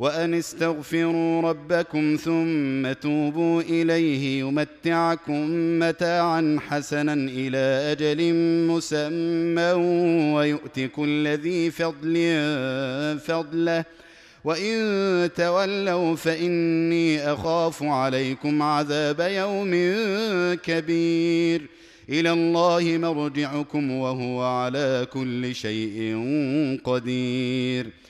وأن استغفروا ربكم ثم توبوا إليه يمتعكم متاعا حسنا إلى أجل مسمى ويؤت كل ذي فضل فضله. وإن تولوا فإني أخاف عليكم عذاب يوم كبير. إلى الله مرجعكم وهو على كل شيء قدير.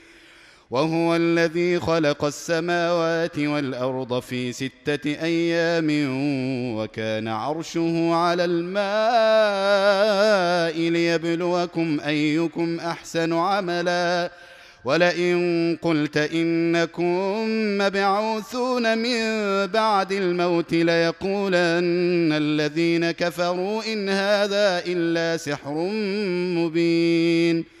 وهو الذي خلق السماوات والأرض في ستة أيام وكان عرشه على الماء ليبلوكم أيكم أحسن عملا. ولئن قلت إنكم مبعوثون من بعد الموت ليقولن الذين كفروا إن هذا إلا سحر مبين.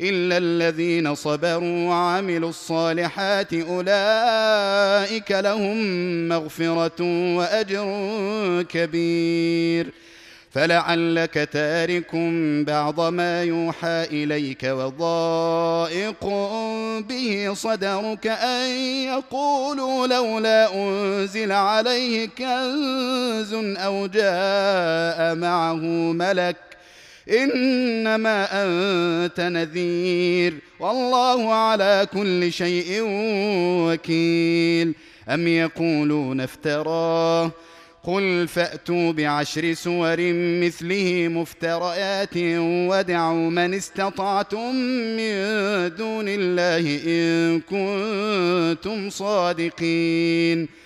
الا الذين صبروا وعملوا الصالحات اولئك لهم مغفره واجر كبير. فلعلك تارك بعض ما يوحى اليك وضائق به صدرك ان يقولوا لولا انزل عليه كنز أو جاء معه ملك إنما أنت نذير والله على كل شيء وكيل. أم يقولون افتراه؟ قل فأتوا بعشر سور مثله مفتريات ودعوا من استطعتم من دون الله إن كنتم صادقين.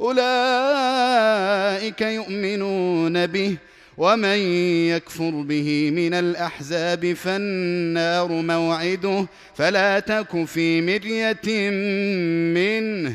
أولئك يؤمنون به ومن يكفر به من الأحزاب فالنار موعده فلا تك في مرية منه.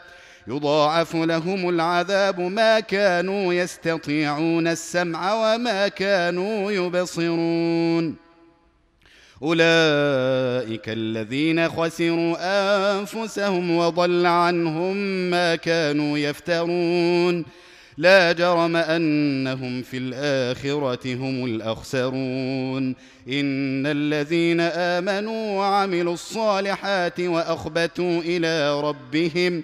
يضاعف لهم العذاب ما كانوا يستطيعون السمع وما كانوا يبصرون. أولئك الذين خسروا أنفسهم وضل عنهم ما كانوا يفترون. لا جرم أنهم في الآخرة هم الأخسرون. إن الذين آمنوا وعملوا الصالحات وأخبتوا إلى ربهم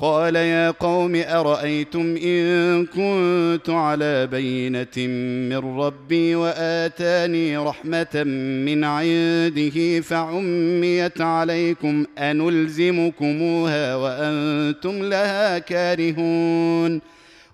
قال يا قوم أرأيتم إن كنت على بينة من ربي وآتاني رحمة من عنده فعميت عليكم أنلزمكموها وأنتم لها كارهون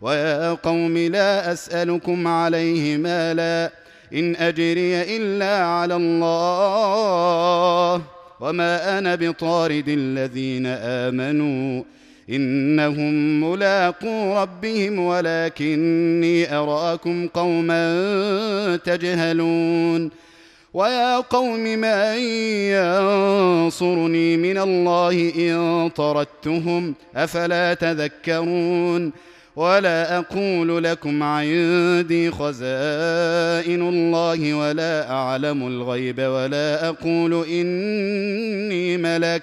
ويا قوم لا أسألكم عليه مالا إن أجري إلا على الله وما أنا بطارد الذين آمنوا إنهم ملاقو ربهم ولكني أراكم قوما تجهلون. ويا قوم من ينصرني من الله إن طردتهم أفلا تذكرون؟ ولا أقول لكم عندي خزائن الله ولا أعلم الغيب ولا أقول إني ملك.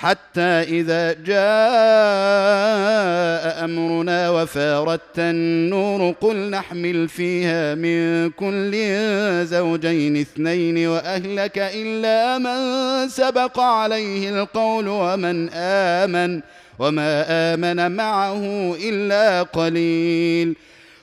حتى إذا جاء أمرنا وفارت النور قل نحمل فيها من كل زوجين اثنين وأهلك إلا من سبق عليه القول ومن آمن وما آمن معه إلا قليل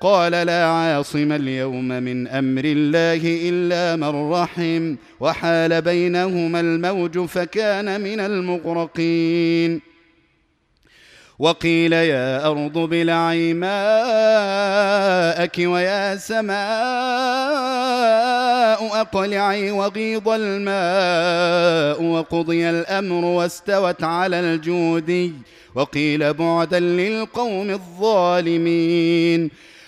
قال لا عاصم اليوم من أمر الله إلا من رحم وحال بينهما الموج فكان من المغرقين. وقيل يا أرض ابلعي ماءك ويا سماء أقلعي وغيض الماء وقضي الأمر واستوت على الجودي. وقيل بعدا للقوم الظالمين.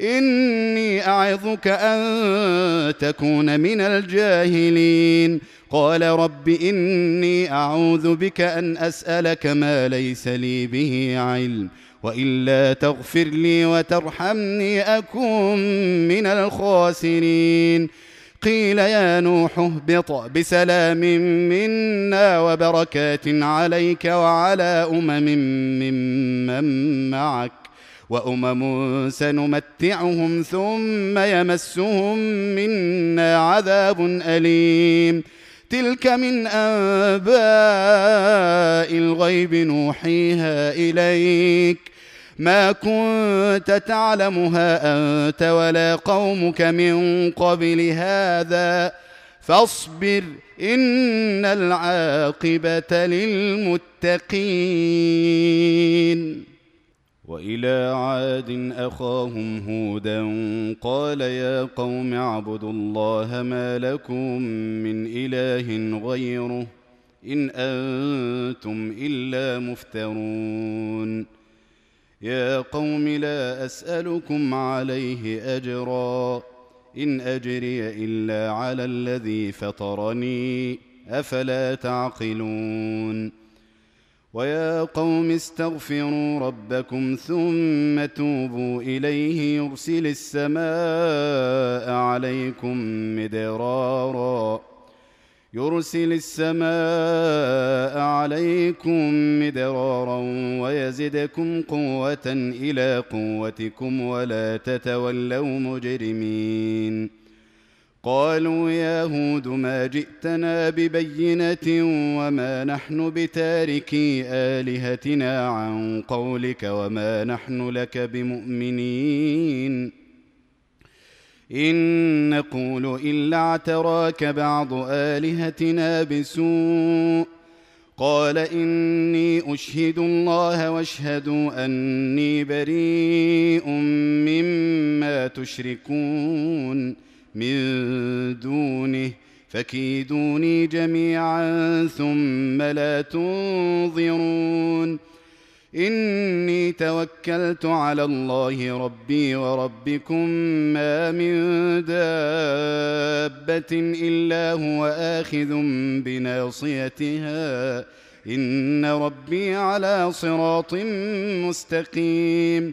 إني أعظك أن تكون من الجاهلين. قال رب إني أعوذ بك أن أسألك ما ليس لي به علم وإلا تغفر لي وترحمني اكن من الخاسرين. قيل يا نوح اهبط بسلام منا وبركات عليك وعلى أمم ممن معك. وأمم سنمتعهم ثم يمسهم منا عذاب أليم. تلك من أنباء الغيب نوحيها إليك. ما كنت تعلمها أنت ولا قومك من قبل هذا. فاصبر إن العاقبة للمتقين. وإلى عاد أخاهم هودا قال يا قوم اعبدوا الله ما لكم من إله غيره إن أنتم إلا مفترون. يا قوم لا أسألكم عليه أجرا إن أجري إلا على الذي فطرني أفلا تعقلون؟ ويا قوم استغفروا ربكم ثم توبوا اليه يرسل السماء عليكم مدرارا يرسل السماء عليكم مدرارا ويزدكم قوه إلى قوتكم ولا تتولوا مجرمين قالوا يا هود ما جئتنا ببينة وما نحن بتاركي آلهتنا عن قولك وما نحن لك بمؤمنين. إن نقول إلا اعتراك بعض آلهتنا بسوء. قال إني أشهد الله واشهدوا أني بريء مما تشركون. من دونه فكيدوني جميعا ثم لا تنظرون. إني توكلت على الله ربي وربكم ما من دابة إلا هو آخذ بناصيتها. إن ربي على صراط مستقيم.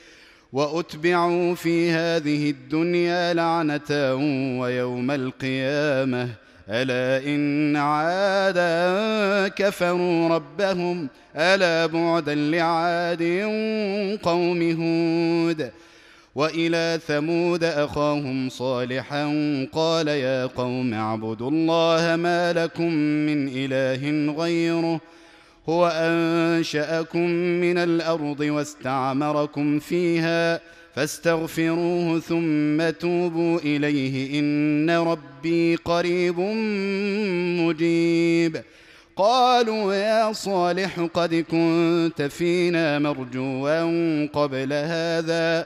وأتبعوا في هذه الدنيا لعنة ويوم القيامة. ألا إن عادا كفروا ربهم. ألا بعدا لعاد قوم هود. وإلى ثمود أخاهم صالحا قال يا قوم اعبدوا الله ما لكم من إله غيره. هو أنشأكم من الأرض واستعمركم فيها فاستغفروه ثم توبوا إليه إن ربي قريب مجيب. قالوا يا صالح قد كنت فينا مرجوا قبل هذا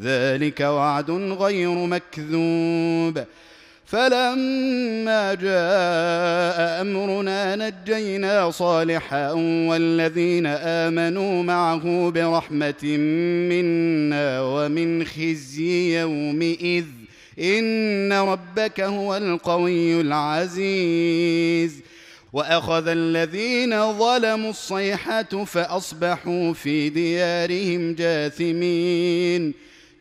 ذلك وعد غير مكذوب. فلما جاء أمرنا نجينا صالحا والذين آمنوا معه برحمة منا ومن خزي يومئذ. إن ربك هو القوي العزيز. وأخذ الذين ظلموا الصيحة فأصبحوا في ديارهم جاثمين.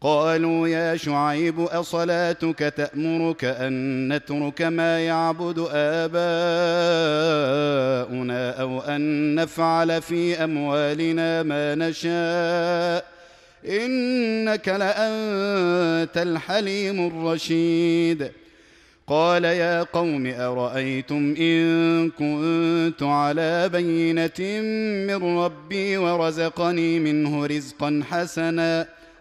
قالوا يا شعيب أصلاتك تأمرك أن نترك ما يعبد آباؤنا أو أن نفعل في أموالنا ما نشاء؟ إنك لأنت الحليم الرشيد. قال يا قوم أرأيتم إن كنت على بينة من ربي ورزقني منه رزقا حسنا؟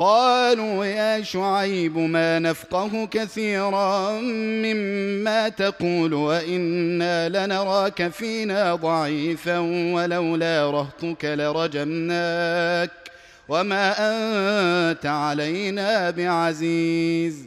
قالوا يا شعيب ما نفقه كثيرا مما تقول وإنا لنراك فينا ضعيفا ولولا رهطك لرجمناك وما أنت علينا بعزيز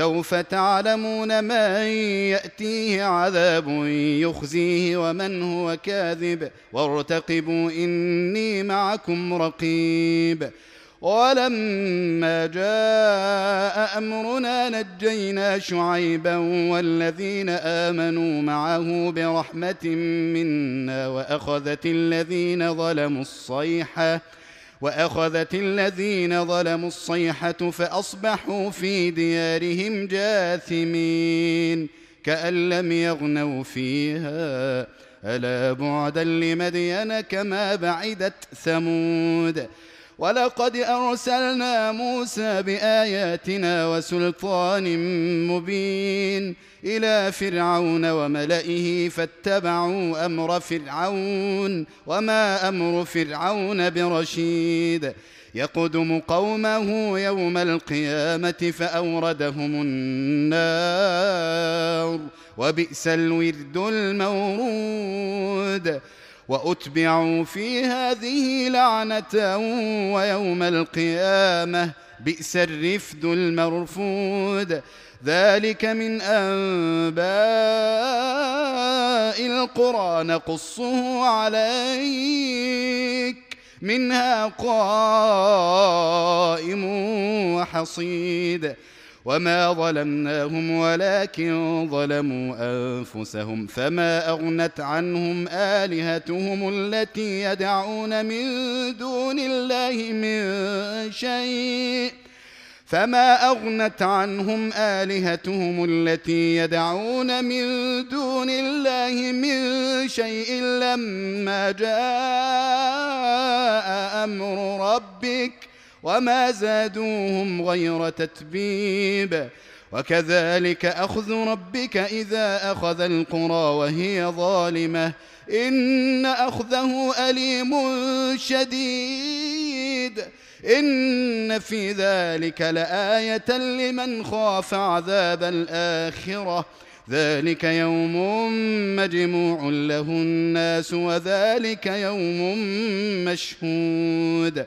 سوف تعلمون من يأتيه عذاب يخزيه ومن هو كاذب. وارتقبوا إني معكم رقيب. ولما جاء أمرنا نجينا شعيبا والذين آمنوا معه برحمة منا وأخذت الذين ظلموا الصيحة. وأخذت الذين ظلموا الصيحة فأصبحوا في ديارهم جاثمين كأن لم يغنوا فيها. ألا بعدا لمدين كما بعدت ثمود. ولقد أرسلنا موسى بآياتنا وسلطان مبين. إلى فرعون وملئه فاتبعوا أمر فرعون وما أمر فرعون برشيد. يقدم قومه يوم القيامة فأوردهم النار وبئس الورد المورود. وأتبعوا في هذه لعنة ويوم القيامة بئس الرفد المرفود. ذلك من أنباء القرى. نقصه عليك. منها قائم وحصيد. وما ظلمناهم ولكن ظلموا انفسهم فما اغنت عنهم الهتهم التي يدعون من دون الله من شيء فما اغنت عنهم الهتهم التي يدعون من دون الله من شيء لما جاء أمر ربك وما زادوهم غير تتبيب. وكذلك أخذ ربك إذا أخذ القرى وهي ظالمة. إن أخذه أليم شديد. إن في ذلك لآية لمن خاف عذاب الآخرة. ذلك يوم مجموع له الناس وذلك يوم مشهود.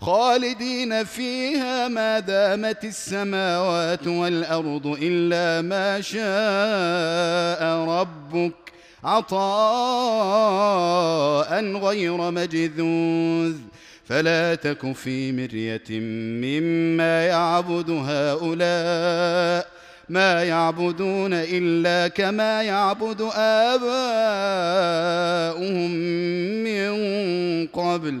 خالدين فيها ما دامت السماوات والأرض إلا ما شاء ربك. عطاء غير مجذوذ. فلا تك في مرية مما يعبد هؤلاء ما يعبدون إلا كما يعبد آباؤهم من قبل.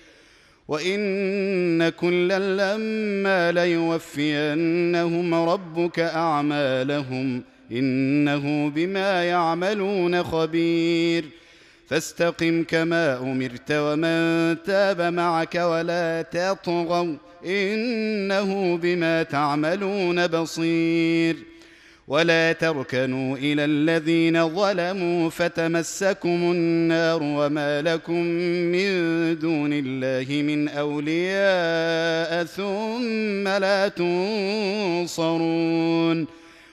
وان كلا لما ليوفينهم ربك اعمالهم انه بما يعملون خبير فاستقم كما امرت ومن تاب معك ولا تطغوا انه بما تعملون بصير ولا تركنوا إلى الذين ظلموا فتمسكم النار وما لكم من دون الله من أولياء ثم لا تنصرون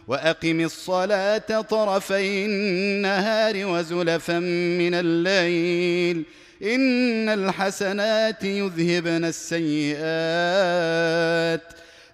وأقم الصلاة طرفي النهار وزلفا من الليل إن الحسنات يذهبن السيئات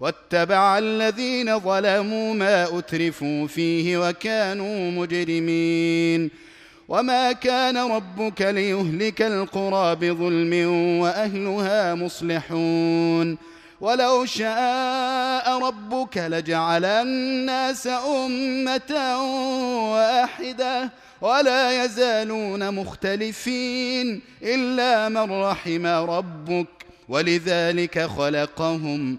واتبع الذين ظلموا ما أترفوا فيه وكانوا مجرمين. وما كان ربك ليهلك القرى بظلم وأهلها مصلحون. ولو شاء ربك لجعل الناس أمة واحدة ولا يزالون مختلفين إلا من رحم ربك. ولذلك خلقهم